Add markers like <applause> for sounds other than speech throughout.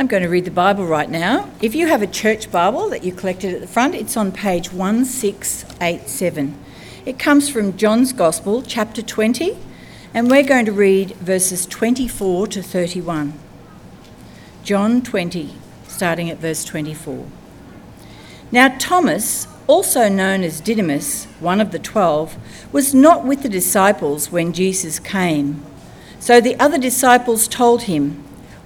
I'm going to read the Bible right now. If you have a church Bible that you collected at the front, it's on page 1687. It comes from John's Gospel, chapter 20, and we're going to read verses 24 to 31. John 20, starting at verse 24. Now, Thomas, also known as Didymus, one of the twelve, was not with the disciples when Jesus came. So the other disciples told him,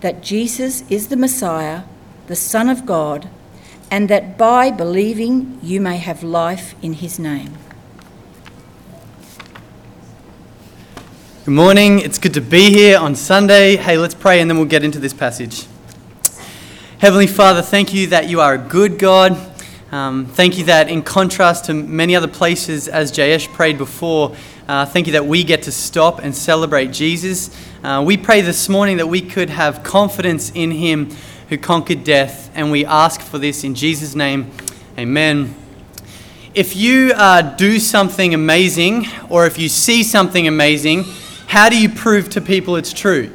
that Jesus is the Messiah, the Son of God, and that by believing you may have life in his name. Good morning. It's good to be here on Sunday. Hey, let's pray and then we'll get into this passage. Heavenly Father, thank you that you are a good God. Um, thank you that, in contrast to many other places, as Jayesh prayed before, uh, thank you that we get to stop and celebrate Jesus. Uh, we pray this morning that we could have confidence in Him who conquered death, and we ask for this in Jesus' name. Amen. If you uh, do something amazing, or if you see something amazing, how do you prove to people it's true?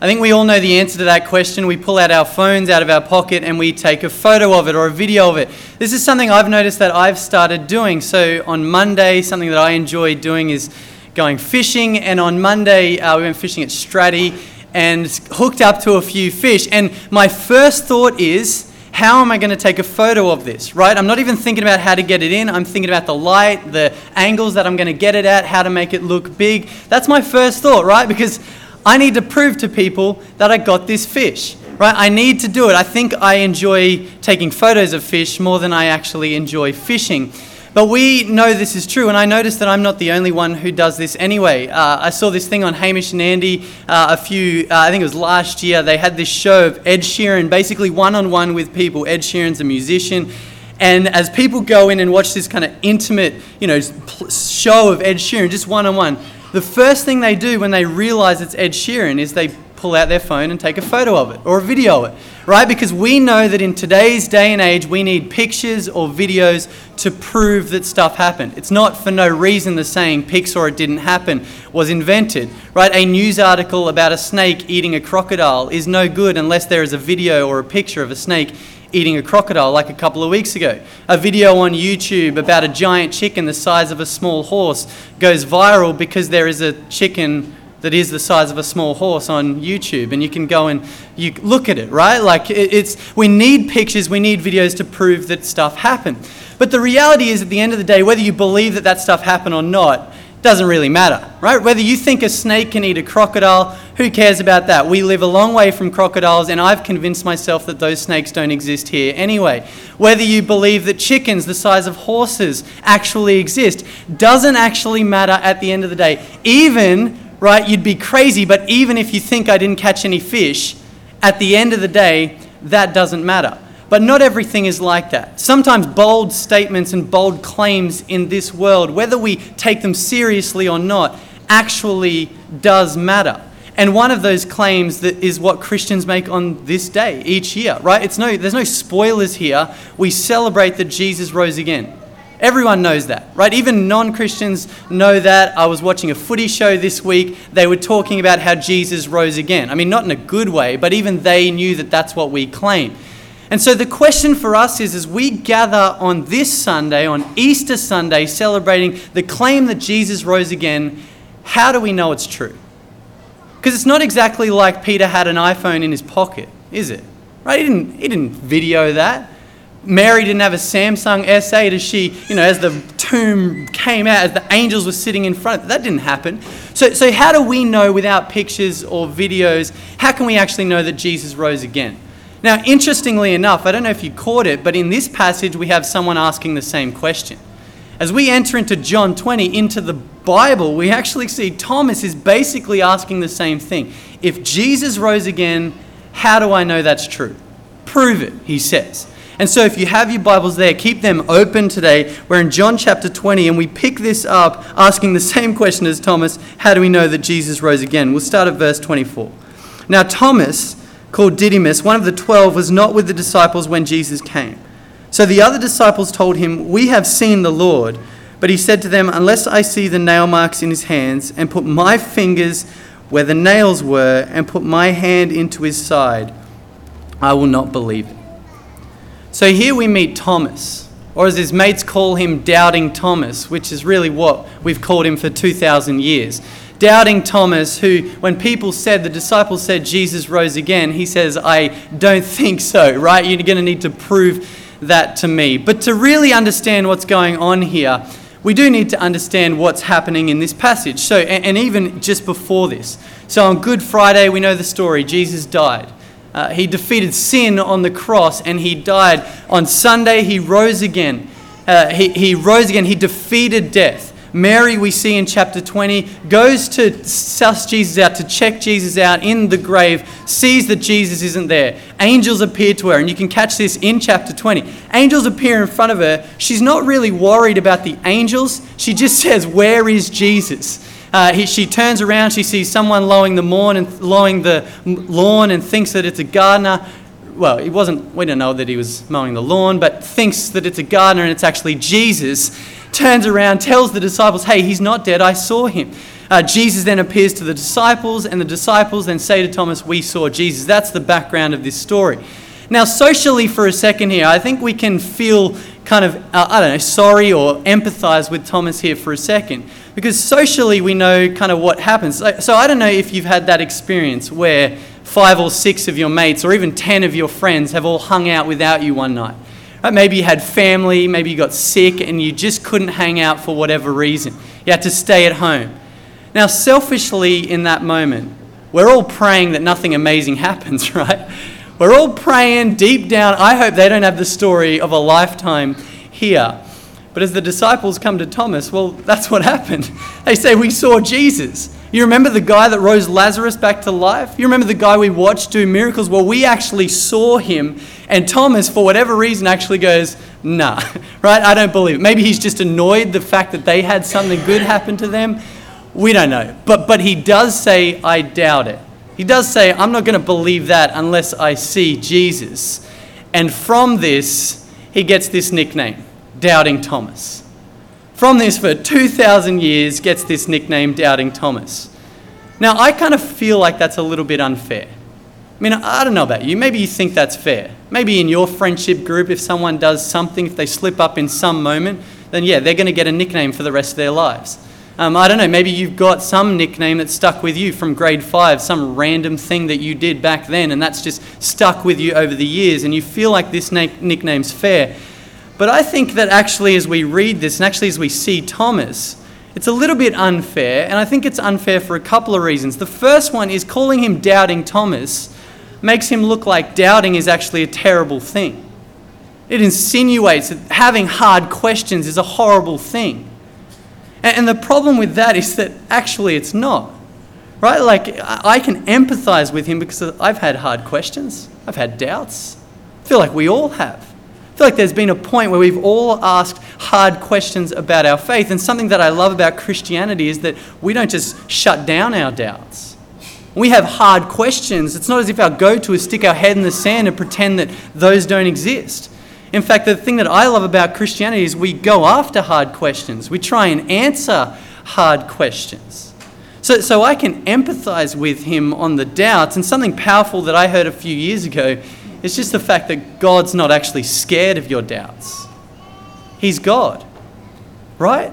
I think we all know the answer to that question. We pull out our phones out of our pocket and we take a photo of it or a video of it. This is something I've noticed that I've started doing. So on Monday, something that I enjoy doing is going fishing. And on Monday, uh, we went fishing at Straddie and hooked up to a few fish. And my first thought is, how am I going to take a photo of this, right? I'm not even thinking about how to get it in. I'm thinking about the light, the angles that I'm going to get it at, how to make it look big. That's my first thought, right? Because I need to prove to people that I got this fish, right? I need to do it. I think I enjoy taking photos of fish more than I actually enjoy fishing. But we know this is true, and I noticed that I'm not the only one who does this anyway. Uh, I saw this thing on Hamish and Andy uh, a few, uh, I think it was last year. They had this show of Ed Sheeran, basically one on one with people. Ed Sheeran's a musician. And as people go in and watch this kind of intimate, you know, show of Ed Sheeran, just one on one, the first thing they do when they realize it's Ed Sheeran is they pull out their phone and take a photo of it or a video of it, right? Because we know that in today's day and age, we need pictures or videos to prove that stuff happened. It's not for no reason the saying pics or it didn't happen was invented, right? A news article about a snake eating a crocodile is no good unless there is a video or a picture of a snake eating a crocodile like a couple of weeks ago. A video on YouTube about a giant chicken the size of a small horse goes viral because there is a chicken that is the size of a small horse on YouTube and you can go and you look at it, right? Like it's we need pictures, we need videos to prove that stuff happened. But the reality is at the end of the day whether you believe that that stuff happened or not, doesn't really matter, right? Whether you think a snake can eat a crocodile, who cares about that? We live a long way from crocodiles, and I've convinced myself that those snakes don't exist here anyway. Whether you believe that chickens the size of horses actually exist doesn't actually matter at the end of the day. Even, right, you'd be crazy, but even if you think I didn't catch any fish, at the end of the day, that doesn't matter. But not everything is like that. Sometimes bold statements and bold claims in this world, whether we take them seriously or not, actually does matter. And one of those claims that is what Christians make on this day each year, right? It's no, there's no spoilers here. We celebrate that Jesus rose again. Everyone knows that, right? Even non Christians know that. I was watching a footy show this week. They were talking about how Jesus rose again. I mean, not in a good way, but even they knew that that's what we claim. And so the question for us is as we gather on this Sunday, on Easter Sunday, celebrating the claim that Jesus rose again, how do we know it's true? Because it's not exactly like Peter had an iPhone in his pocket, is it? right? He didn't, he didn't video that. Mary didn't have a Samsung S8 as she, you know, as the tomb came out, as the angels were sitting in front. That didn't happen. So, so how do we know without pictures or videos, how can we actually know that Jesus rose again? Now, interestingly enough, I don't know if you caught it, but in this passage we have someone asking the same question. As we enter into John 20, into the Bible, we actually see Thomas is basically asking the same thing. If Jesus rose again, how do I know that's true? Prove it, he says. And so, if you have your Bibles there, keep them open today. We're in John chapter 20, and we pick this up asking the same question as Thomas How do we know that Jesus rose again? We'll start at verse 24. Now, Thomas, called Didymus, one of the twelve, was not with the disciples when Jesus came. So the other disciples told him, We have seen the Lord. But he said to them, Unless I see the nail marks in his hands, and put my fingers where the nails were, and put my hand into his side, I will not believe it. So here we meet Thomas, or as his mates call him, Doubting Thomas, which is really what we've called him for 2,000 years. Doubting Thomas, who, when people said, the disciples said Jesus rose again, he says, I don't think so, right? You're going to need to prove that to me. But to really understand what's going on here, we do need to understand what's happening in this passage. So, and, even just before this. So on Good Friday, we know the story Jesus died. Uh, he defeated sin on the cross and he died. On Sunday, he rose again. Uh, he, he rose again. He defeated death. Mary, we see in chapter 20, goes to suss Jesus out, to check Jesus out in the grave, sees that Jesus isn't there. Angels appear to her, and you can catch this in chapter 20. Angels appear in front of her. She's not really worried about the angels, she just <laughs> says, Where is Jesus? Uh, he, she turns around, she sees someone lowing the lawn and lowing the lawn and thinks that it's a gardener. Well, he wasn't, we don't know that he was mowing the lawn, but thinks that it's a gardener and it's actually Jesus. Turns around, tells the disciples, hey, he's not dead, I saw him. Uh, Jesus then appears to the disciples, and the disciples then say to Thomas, We saw Jesus. That's the background of this story. Now, socially, for a second here, I think we can feel kind of, uh, I don't know, sorry or empathize with Thomas here for a second. Because socially, we know kind of what happens. So, I don't know if you've had that experience where five or six of your mates, or even ten of your friends, have all hung out without you one night. Maybe you had family, maybe you got sick, and you just couldn't hang out for whatever reason. You had to stay at home. Now, selfishly, in that moment, we're all praying that nothing amazing <laughs> happens, right? We're all praying deep down. I hope they don't have the story of a lifetime here. But as the disciples come to Thomas, well, that's what happened. <laughs> They say, We saw Jesus. You remember the guy that rose Lazarus back to life? You remember the guy we watched do miracles? Well, we actually saw him. And Thomas, for whatever reason, actually goes, Nah, <laughs> right? I don't believe it. Maybe he's just annoyed the fact that they had something good happen to them. We don't know. But, but he does say, I doubt it. He does say, I'm not going to believe that unless I see Jesus. And from this, he gets this nickname, Doubting Thomas. From this, for 2,000 years, gets this nickname, Doubting Thomas. Now, I kind of feel like that's a little bit unfair. I mean, I don't know about you. Maybe you think that's fair. Maybe in your friendship group, if someone does something, if they slip up in some moment, then yeah, they're going to get a nickname for the rest of their lives. Um, I don't know, maybe you've got some nickname that stuck with you from grade five, some random thing that you did back then, and that's just stuck with you over the years, and you feel like this na- nickname's fair. But I think that actually, as we read this, and actually as we see Thomas, it's a little bit unfair, and I think it's unfair for a couple of reasons. The first one is calling him Doubting Thomas makes him look like doubting is actually a terrible thing. It insinuates that having hard questions is a horrible thing. And the problem with that is that actually it's not. Right? Like, I can empathize with him because I've had hard questions, I've had doubts. I feel like we all have. I feel like there's been a point where we've all asked hard questions about our faith. And something that I love about Christianity is that we don't just shut down our doubts. we have hard questions, it's not as if our go to is stick our head in the sand and pretend that those don't exist. In fact, the thing that I love about Christianity is we go after hard questions. We try and answer hard questions. So, so I can empathize with him on the doubts. And something powerful that I heard a few years ago is just the fact that God's not actually scared of your doubts. He's God, right?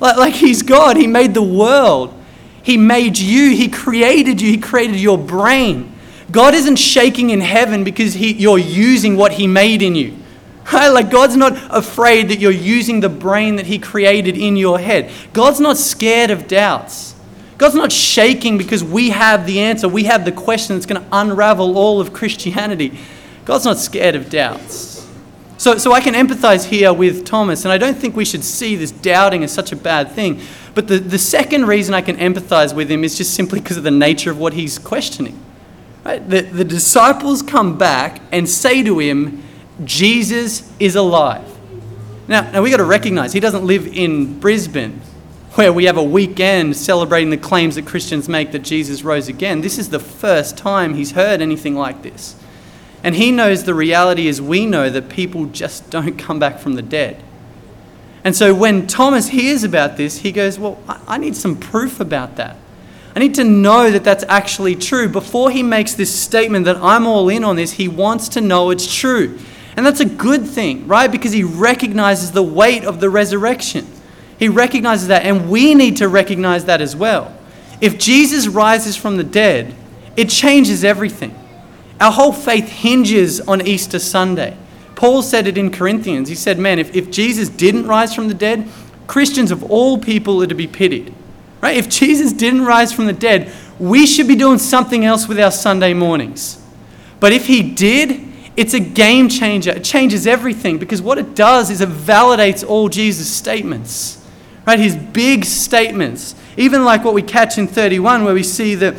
Like, like He's God. He made the world, He made you, He created you, He created your brain. God isn't shaking in heaven because he, you're using what He made in you. <laughs> Right? Like, God's not afraid that you're using the brain that He created in your head. God's not scared of doubts. God's not shaking because we have the answer, we have the question that's going to unravel all of Christianity. God's not scared of doubts. So, so I can empathize here with Thomas, and I don't think we should see this doubting as such a bad thing. But the, the second reason I can empathize with him is just simply because of the nature of what he's questioning. Right? The, the disciples come back and say to him, Jesus is alive. Now, now we got to recognize he doesn't live in Brisbane where we have a weekend celebrating the claims that Christians make that Jesus rose again. This is the first time he's heard anything like this. And he knows the reality is we know that people just <laughs> don't come back from the dead. And so when Thomas hears about this, he goes, Well, I need some proof about that. I need to know that that's actually true. Before he makes this statement that I'm all in on this, he wants to know it's true. And that's a good thing, right? Because he recognizes the weight of the resurrection. He recognizes that, and we need to recognize that as well. If Jesus rises from the dead, it changes everything. Our whole faith hinges on Easter Sunday. Paul said it in Corinthians. He said, Man, if, if Jesus didn't rise from the dead, Christians of all people are to be pitied. Right? If Jesus didn't rise from the dead, we should be doing something else with our Sunday mornings. But if he did, it's a game changer. It changes everything because what it does is it validates all Jesus' statements right? His big statements, even like what we catch in 31, where we see that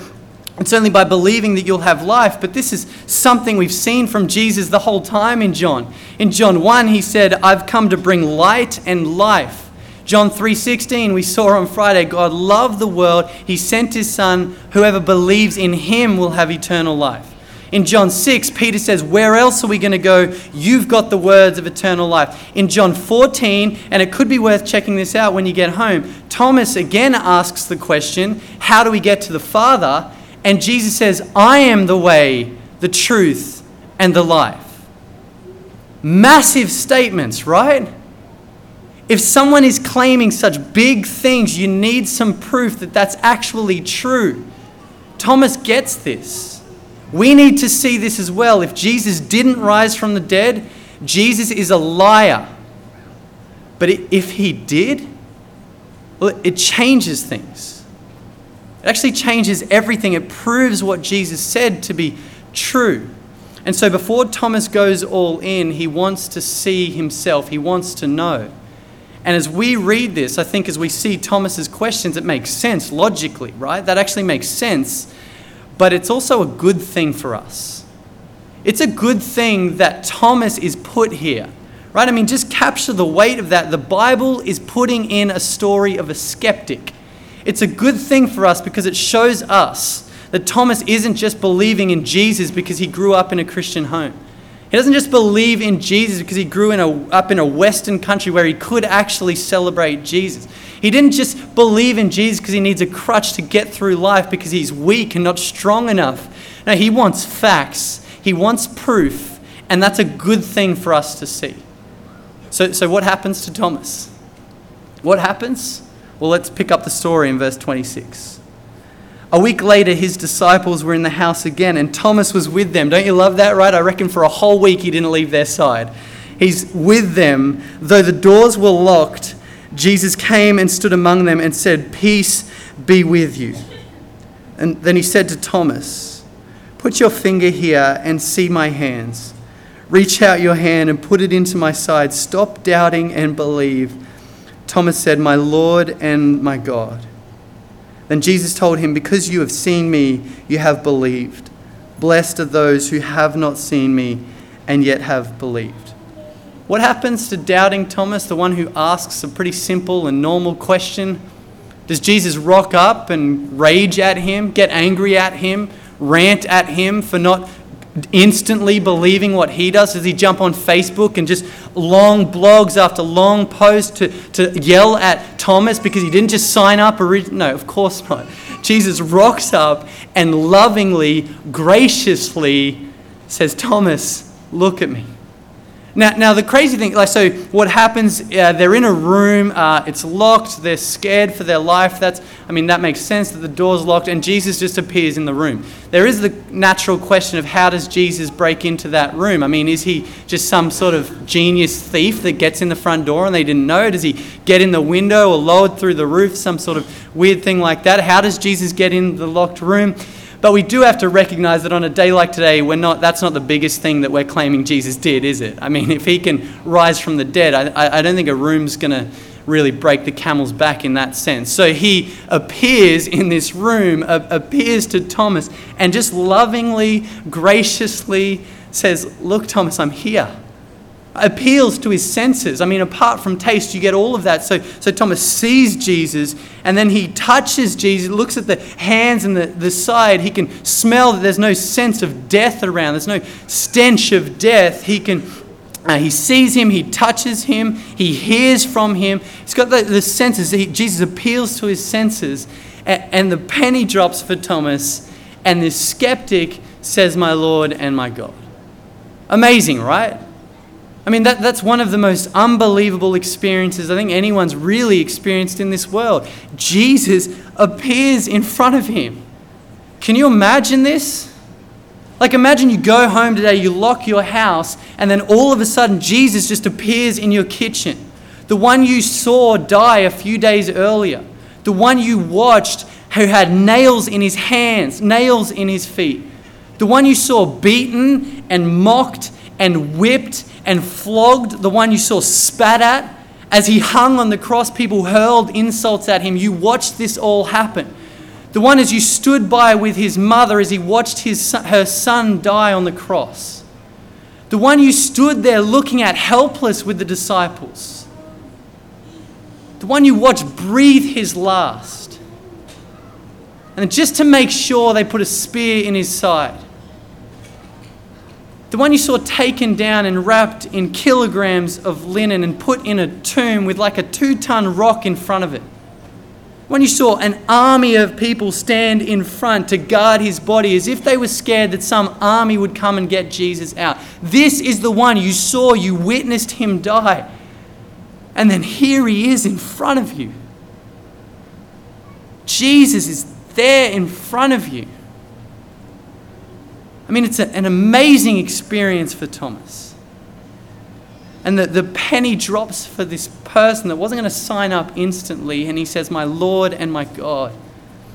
it's only by believing that you'll have life, but this is something we've seen from Jesus the whole time in John. In John 1, he said, I've come to bring light and life. John 3:16 we saw on Friday God loved the world he sent his son whoever believes in him will have eternal life. In John 6, Peter says, Where else are we going to go? You've got the words of eternal life. In John 14, and it could be worth checking this out when you get home, Thomas again asks the question, How do we get to the Father? And Jesus says, I am the way, the truth, and the life. Massive statements, right? If someone is claiming such big things, you need some proof that that's actually true. Thomas gets this. We need to see this as well. If Jesus didn't rise from the dead, Jesus is a liar. But if he did, well, it changes things. It actually changes everything. It proves what Jesus said to be true. And so before Thomas goes all in, he wants to see himself, he wants to know. And as we read this, I think as we see Thomas's questions, it makes sense logically, right? That actually makes sense but it's also a good thing for us. It's a good thing that Thomas is put here, right? I mean, just capture the weight of that. The Bible is putting in a story of a skeptic. It's a good thing for us because it shows us that Thomas isn't just believing in Jesus because he grew up in a Christian home. He doesn't just believe in Jesus because he grew in a, up in a Western country where he could actually celebrate Jesus. He didn't just believe in Jesus because he needs a crutch to get through life because he's weak and not strong enough. No, he wants facts, he wants proof, and that's a good thing for us to see. So, so what happens to Thomas? What happens? Well, let's pick up the story in verse 26. A week later, his disciples were in the house again, and Thomas was with them. Don't you love that, right? I reckon for a whole week he didn't leave their side. He's with them, though the doors were locked Jesus came and stood among them and said, Peace be with you. And then he said to Thomas, Put your finger here and see my hands. Reach out your hand and put it into my side. Stop doubting and believe. Thomas said, My Lord and my God. Then Jesus told him, Because you have seen me, you have believed. Blessed are those who have not seen me and yet have believed. What happens to doubting Thomas, the one who asks a pretty simple and normal question? Does Jesus rock up and rage at him, get angry at him, rant at him for not instantly believing what he does? Does he jump on Facebook and just long blogs after long posts to, to yell at Thomas because he didn't just sign up? Orig- no, of course not. Jesus rocks up and lovingly, graciously says, Thomas, look at me. Now, now the crazy thing, like, so what happens? Uh, they're in a room. Uh, it's locked. They're scared for their life. That's, I mean, that makes sense that the door's locked, and Jesus just appears in the room. There is the natural question of how does Jesus break into that room? I mean, is he just some sort of genius thief that gets in the front door and they didn't know? Does he get in the window or lowered through the roof? Some sort of weird thing like that. How does Jesus get in the locked room? But we do have to recognize that on a day like today, we're not, that's not the biggest thing that we're claiming Jesus did, is it? I mean, <laughs> if he can rise from the dead, I, I don't think a room's going to really break the camel's back in that sense. So he appears in this room, appears to Thomas, and just lovingly, graciously says, Look, Thomas, I'm here appeals to his senses. I mean, apart from taste, you get all of that. So, so Thomas sees Jesus and then he touches Jesus, looks at the hands and the, the side. He can smell that there's no sense of death around, there's no stench of death. He can. Uh, he sees him, he touches him, he hears from him. He's got the, the senses. He, Jesus appeals to his senses, and, and the penny drops for Thomas, and this skeptic says, My Lord and my God. Amazing, right? I mean, that, that's one of the most unbelievable experiences I think anyone's really experienced in this world. Jesus appears in front of him. Can you imagine this? Like, imagine you go home today, you lock your house, and then all of a sudden Jesus just appears in your kitchen. The one you saw die a few days earlier, the one you watched who had nails in his hands, nails in his feet, the one you saw beaten and mocked and whipped and flogged, the one you saw spat at. As he hung on the cross, people hurled insults at him. You watched this all happen. The one as you stood by with his mother as he watched his, her son die on the cross. The one you stood there looking at helpless with the disciples. The one you watched breathe his last. And just to make sure, they put a spear in his side. The one you saw taken down and wrapped in kilograms of linen and put in a tomb with like a two ton rock in front of it. When you saw an army of people stand in front to guard his body as if they were scared that some army would come and get Jesus out. This is the one you saw, you witnessed him die. And then here he is in front of you. Jesus is there in front of you. I mean, it's a, an amazing experience for Thomas. And the, the penny drops for this person that wasn't going to sign up instantly, and he says, My Lord and my God.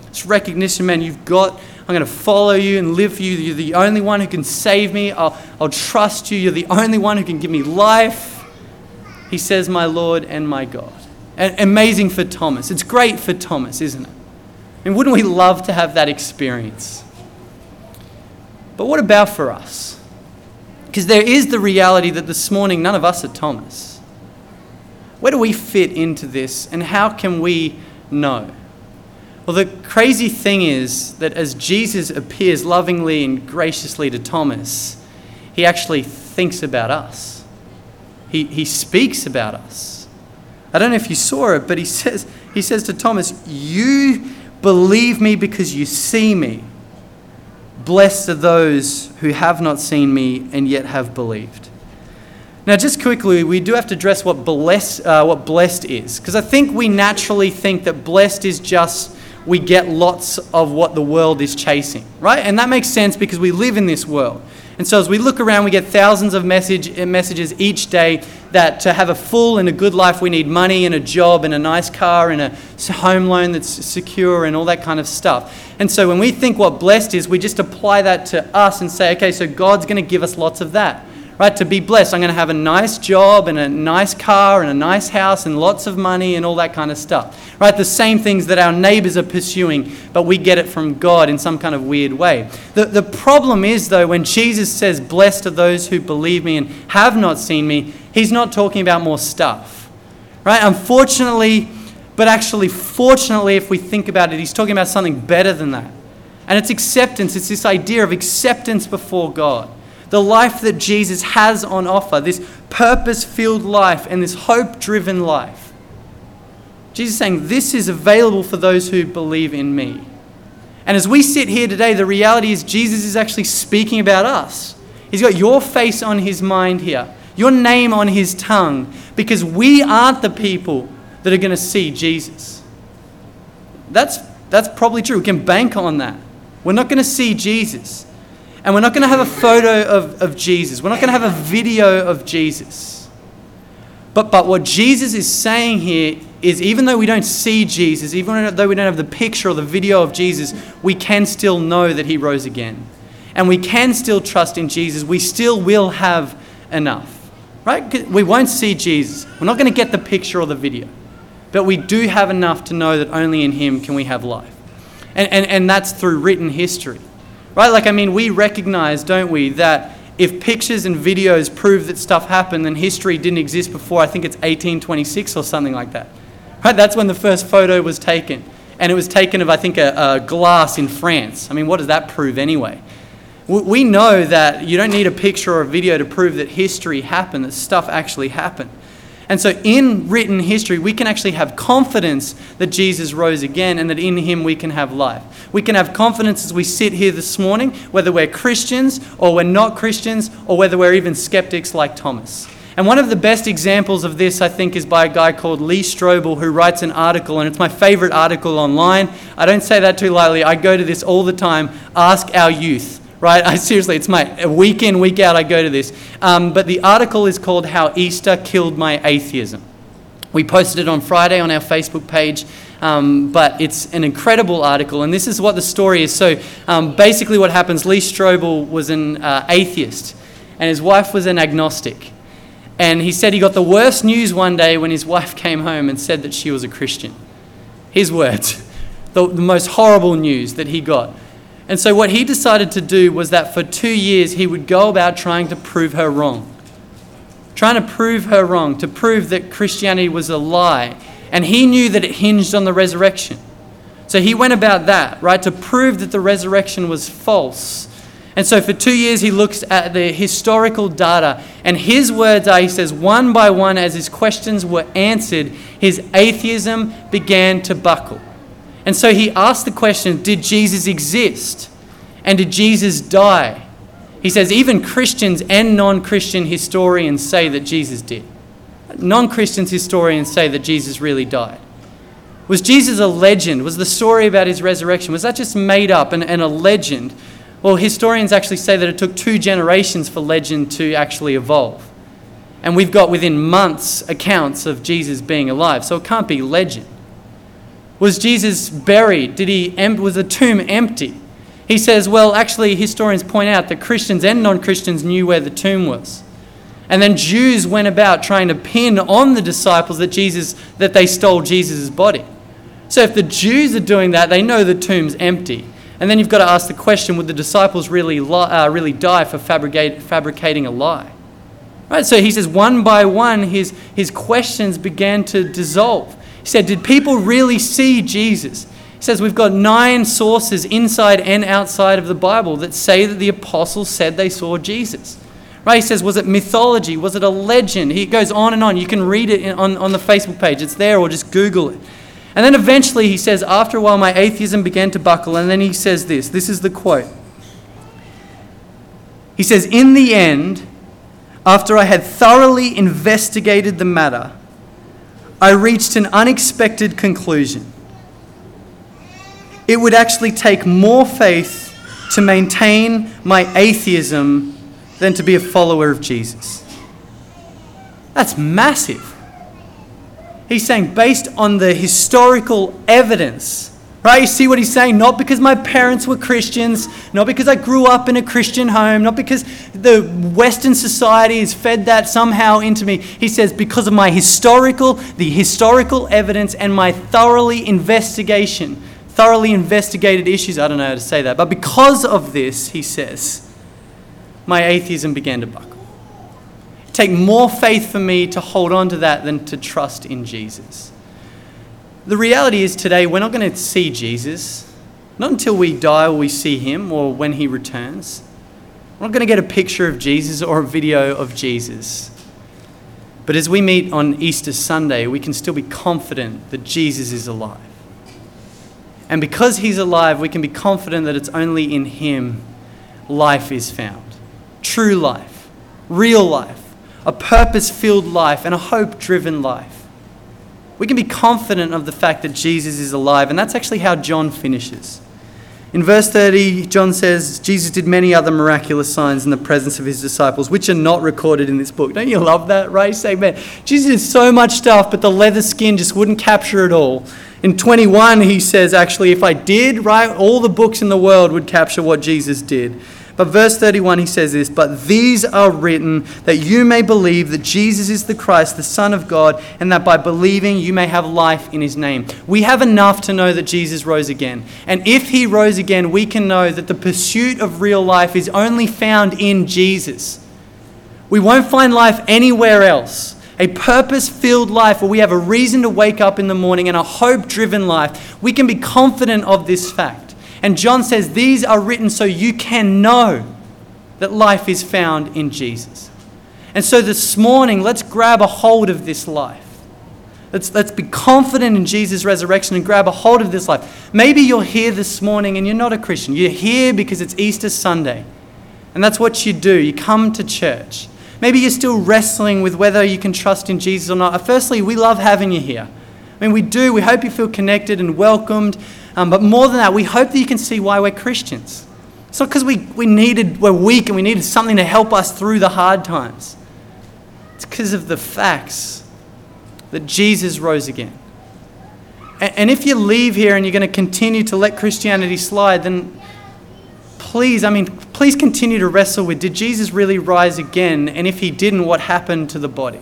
It's recognition, man, you've got, I'm going to follow you and live for you. You're the only one who can save me. I'll, I'll trust you. You're the only one who can give me life. He says, My Lord and my God. And amazing for Thomas. It's great for Thomas, isn't it? And wouldn't we love to have that experience? But what about for us? Because there is the reality that this morning none of us are Thomas. Where do we fit into this and how can we know? Well, the crazy thing is that as Jesus appears lovingly and graciously to Thomas, he actually thinks about us. He, he speaks about us. I don't know if you saw it, but he says, he says to Thomas, You believe me because you see me. Blessed are those who have not seen me and yet have believed. Now, just quickly, we do have to address what blessed, uh, what blessed is, because I think we naturally think that blessed is just we get lots of what the world is chasing, right? And that makes sense because we live in this world. And so as we look around, we get thousands of message, messages each day that to have a full and a good life, we need money and a job and a nice car and a home loan that's secure and all that kind of stuff. And so when we think what blessed is, we just apply that to us and say, okay, so God's going to give us lots of that right? To be blessed, I'm going to have a nice job and a nice car and a nice house and lots of money and all that kind of stuff, right? The same things that our neighbors are pursuing, but we get it from God in some kind of weird way. The, the problem is, though, when Jesus says, Blessed are those who believe me and have not seen me, he's not talking about more stuff, right? Unfortunately, but actually, fortunately, if we think about it, he's talking about something better than that. And it's acceptance, it's this idea of acceptance before God the life that Jesus has on offer, this purpose filled life and this hope driven life. Jesus is saying, This is available for those who believe in me. And as we sit here today, the reality is Jesus is actually speaking about us. He's got your face on his mind here. your name on his tongue, because we aren't the people that are going to see Jesus. That's, that's probably true. We can bank on that. We're not going to see Jesus. And we're not going to have a photo of, of Jesus. We're not going to have a video of Jesus. But, but what Jesus is saying here is even though we don't see Jesus, even though we don't have the picture or the video of Jesus, we can still know that he rose again. And we can still trust in Jesus. We still will have enough. Right? We won't see Jesus. We're not going to get the picture or the video. But we do have enough to know that only in him can we have life. And, and, and that's through written history. Right? Like, I mean, we recognize, don't we, that if pictures and videos prove that stuff happened, then history didn't exist before, I think it's 1826 or something like that. Right? That's when the first photo was taken. And it was taken of, I think, a, a glass in France. I mean, what does that prove anyway? We know that you don't need a picture or a video to prove that history happened, that stuff actually happened. And so, in written history, we can actually have confidence that Jesus rose again and that in him we can have life. We can have confidence as we sit here this morning, whether we're Christians or we're not Christians, or whether we're even skeptics like Thomas. And one of the best examples of this, I think, is by a guy called Lee Strobel, who writes an article, and it's my favorite article online. I don't say that too lightly. I go to this all the time. Ask our youth, right? <laughs> I seriously, it's my week in, week out, I go to this. Um, but the article is called How Easter Killed My Atheism. We posted it on Friday on our Facebook page. Um, but it's an incredible article, and this is what the story is. So, um, basically, what happens Lee Strobel was an uh, atheist, and his wife was an agnostic. And he said he got the worst news one day when his <laughs> wife came home and said that she was a Christian. His words. <laughs> The, the most horrible news that he got. And so, what he decided to do was that for two years he would go about trying to prove her wrong. Trying to prove her wrong, to prove that Christianity was a lie. And he knew that it hinged on the resurrection. So he went about that, right, to prove that the resurrection was false and so for two years, he looks at the historical data. And his words are he says, one by one, as his questions were answered, his atheism began to buckle. And so he asked the question Did Jesus exist? And did Jesus die? He says, even Christians and non Christian historians say that Jesus did. Non Christians historians say that Jesus really died. Was Jesus a legend? Was the story about his resurrection, was that just made up and, and a legend? Well, historians actually say that it took two generations for legend to actually evolve. And we've got within months accounts of Jesus being alive, so it can't be legend. Was Jesus buried? Did he was the tomb empty? He says, well, actually, historians point out that Christians and non Christians knew where the tomb was. And then Jews went about trying to pin on the disciples that Jesus that they stole Jesus' body. So if the Jews are doing that, they know the tomb's empty. And then you've got to ask the question would the disciples really, uh, really die for fabricating a lie? Right? So he says, one by one, his, his questions began to dissolve. He said, Did people really see Jesus? He says, We've got nine sources inside and outside of the Bible that say that the apostles said they saw Jesus. Right? He says, Was it mythology? Was it a legend? He goes on and on. You can read it on, on the Facebook page, it's there, or just Google it. And then eventually he says, after a while, my atheism began to buckle. And then he says this this is the quote. He says, In the end, after I had thoroughly investigated the matter, I reached an unexpected conclusion. It would actually take more faith to maintain my atheism than to be a follower of Jesus. That's massive. He's saying, based on the historical evidence, right? You see what he's saying? Not because my parents were Christians, not because I grew up in a Christian home, not because the Western society has fed that somehow into me. He says, because of my historical, the historical evidence and my thoroughly investigation, thoroughly investigated issues. I don't know how to say that, but because of this, he says, my atheism began to buckle take more faith for me to hold on to that than to trust in Jesus. The reality is today we're not going to see Jesus. Not until we die will we see him or when he returns. We're not going to get a picture of Jesus or a video of Jesus. But as we meet on Easter Sunday, we can still be confident that Jesus is alive. And because he's alive, we can be confident that it's only in him life is found. True life, real life a purpose filled life, and a hope driven life. We can be confident of the fact that Jesus is alive, and that's actually how John finishes. In verse 30, John says, Jesus did many other miraculous signs in the presence of his disciples, which are not recorded in this book. Don't you love that, right? Say, man, Jesus did so much stuff, but the leather skin just wouldn't capture it all. In 21, he says, actually, if I did, right, all the books in the world would capture what Jesus did. But verse 31, he says this But these are written that you may believe that Jesus is the Christ, the Son of God, and that by believing you may have life in his name. We have enough to know that Jesus rose again. And if he rose again, we can know that the pursuit of real life is only found in Jesus. We won't find life anywhere else. A purpose filled life where we have a reason to wake up in the morning and a hope driven life. We can be confident of this fact. And John says, These are written so you can know that life is found in Jesus. And so this morning, let's grab a hold of this life. Let's, let's be confident in Jesus' resurrection and grab a hold of this life. Maybe you're here this morning and you're not a Christian. You're here because it's Easter Sunday. And that's what you do. You come to church. Maybe you're still wrestling with whether you can trust in Jesus or not. Firstly, we love having you here. I mean, we do. We hope you feel connected and welcomed. Um, but more than that, we hope that you can see why we're Christians. It's not because we, we needed, we're weak and we needed something to help us through the hard times. It's because of the facts that Jesus rose again. And, and if you leave here and you're going to continue to let Christianity slide, then please, I mean, please continue to wrestle with did Jesus really rise again? And if he didn't, what happened to the body?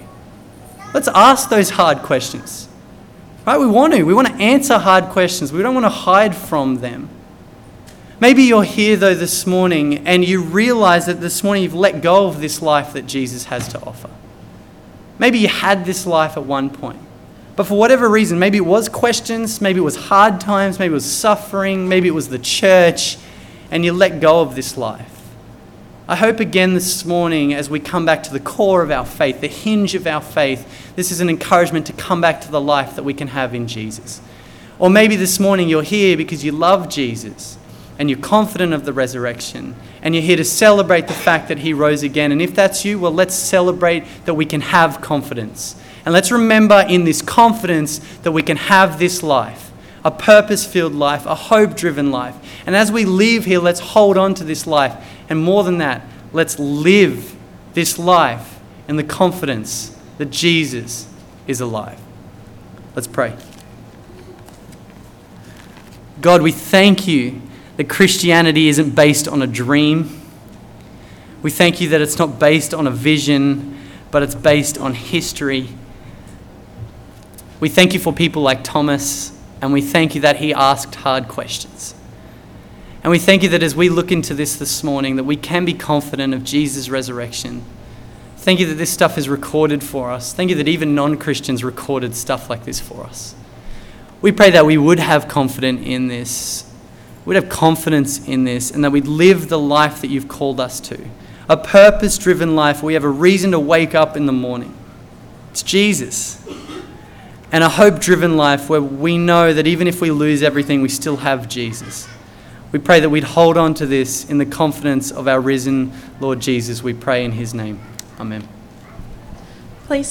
Let's ask those hard questions. Right? We want to. We want to answer hard questions. We don't want to hide from them. Maybe you're here, though, this morning and you realize that this morning you've let go of this life that Jesus has to offer. Maybe you had this life at one point. But for whatever reason, maybe it was questions, maybe it was hard times, maybe it was suffering, maybe it was the church, and you let go of this life. I hope again this morning, as we come back to the core of our faith, the hinge of our faith, this is an encouragement to come back to the life that we can have in Jesus. Or maybe this morning you're here because you love Jesus and you're confident of the resurrection and you're here to celebrate the fact that he rose again. And if that's you, well, let's celebrate that we can have confidence. And let's remember in this confidence that we can have this life a purpose filled life, a hope driven life. And as we leave here, let's hold on to this life and more than that, let's live this life in the confidence that Jesus is alive. Let's pray. God, we thank you that Christianity isn't based on a dream. We thank you that it's not based on a vision, but it's based on history. We thank you for people like Thomas, and we thank you that he asked hard questions. And we thank you that as we look into this this morning, that we can be confident of Jesus' resurrection. Thank you that this stuff is recorded for us. Thank you that even non Christians recorded stuff like this for us. We pray that we would have confidence in this, we'd have confidence in this, and that we'd live the life that you've called us to. A purpose driven life where we have a reason to wake up in the morning. It's Jesus. And a hope driven life where we know that even if we lose everything, we still have Jesus. We pray that we'd hold on to this in the confidence of our risen Lord Jesus. We pray in his name. Amen.